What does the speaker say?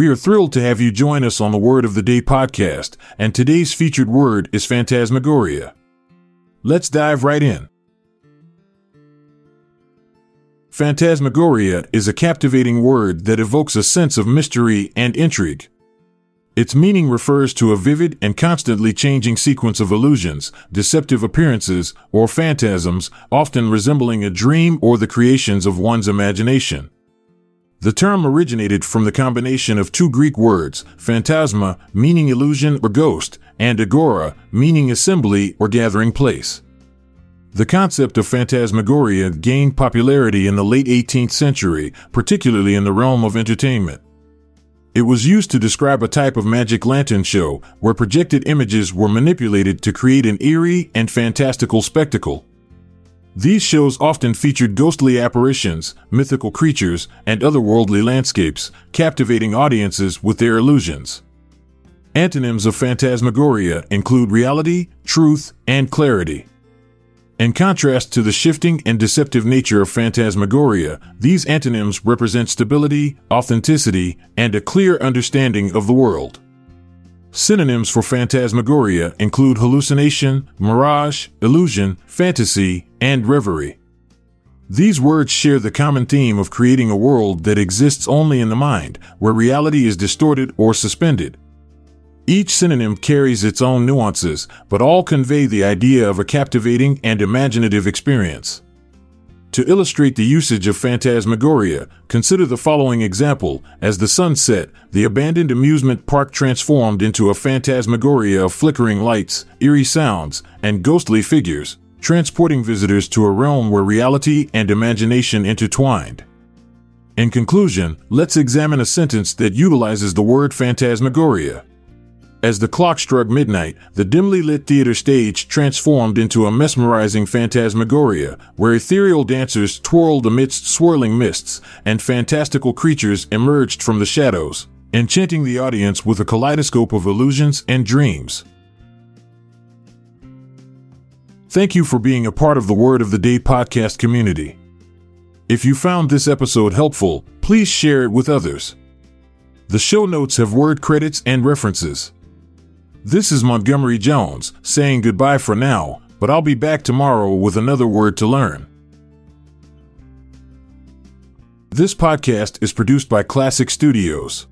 We are thrilled to have you join us on the Word of the Day podcast, and today's featured word is phantasmagoria. Let's dive right in. Phantasmagoria is a captivating word that evokes a sense of mystery and intrigue. Its meaning refers to a vivid and constantly changing sequence of illusions, deceptive appearances, or phantasms, often resembling a dream or the creations of one's imagination. The term originated from the combination of two Greek words, phantasma, meaning illusion or ghost, and agora, meaning assembly or gathering place. The concept of phantasmagoria gained popularity in the late 18th century, particularly in the realm of entertainment. It was used to describe a type of magic lantern show where projected images were manipulated to create an eerie and fantastical spectacle. These shows often featured ghostly apparitions, mythical creatures, and otherworldly landscapes, captivating audiences with their illusions. Antonyms of phantasmagoria include reality, truth, and clarity. In contrast to the shifting and deceptive nature of phantasmagoria, these antonyms represent stability, authenticity, and a clear understanding of the world. Synonyms for phantasmagoria include hallucination, mirage, illusion, fantasy, and reverie. These words share the common theme of creating a world that exists only in the mind, where reality is distorted or suspended. Each synonym carries its own nuances, but all convey the idea of a captivating and imaginative experience. To illustrate the usage of phantasmagoria, consider the following example. As the sun set, the abandoned amusement park transformed into a phantasmagoria of flickering lights, eerie sounds, and ghostly figures, transporting visitors to a realm where reality and imagination intertwined. In conclusion, let's examine a sentence that utilizes the word phantasmagoria. As the clock struck midnight, the dimly lit theater stage transformed into a mesmerizing phantasmagoria, where ethereal dancers twirled amidst swirling mists, and fantastical creatures emerged from the shadows, enchanting the audience with a kaleidoscope of illusions and dreams. Thank you for being a part of the Word of the Day podcast community. If you found this episode helpful, please share it with others. The show notes have word credits and references. This is Montgomery Jones saying goodbye for now, but I'll be back tomorrow with another word to learn. This podcast is produced by Klassic Studios.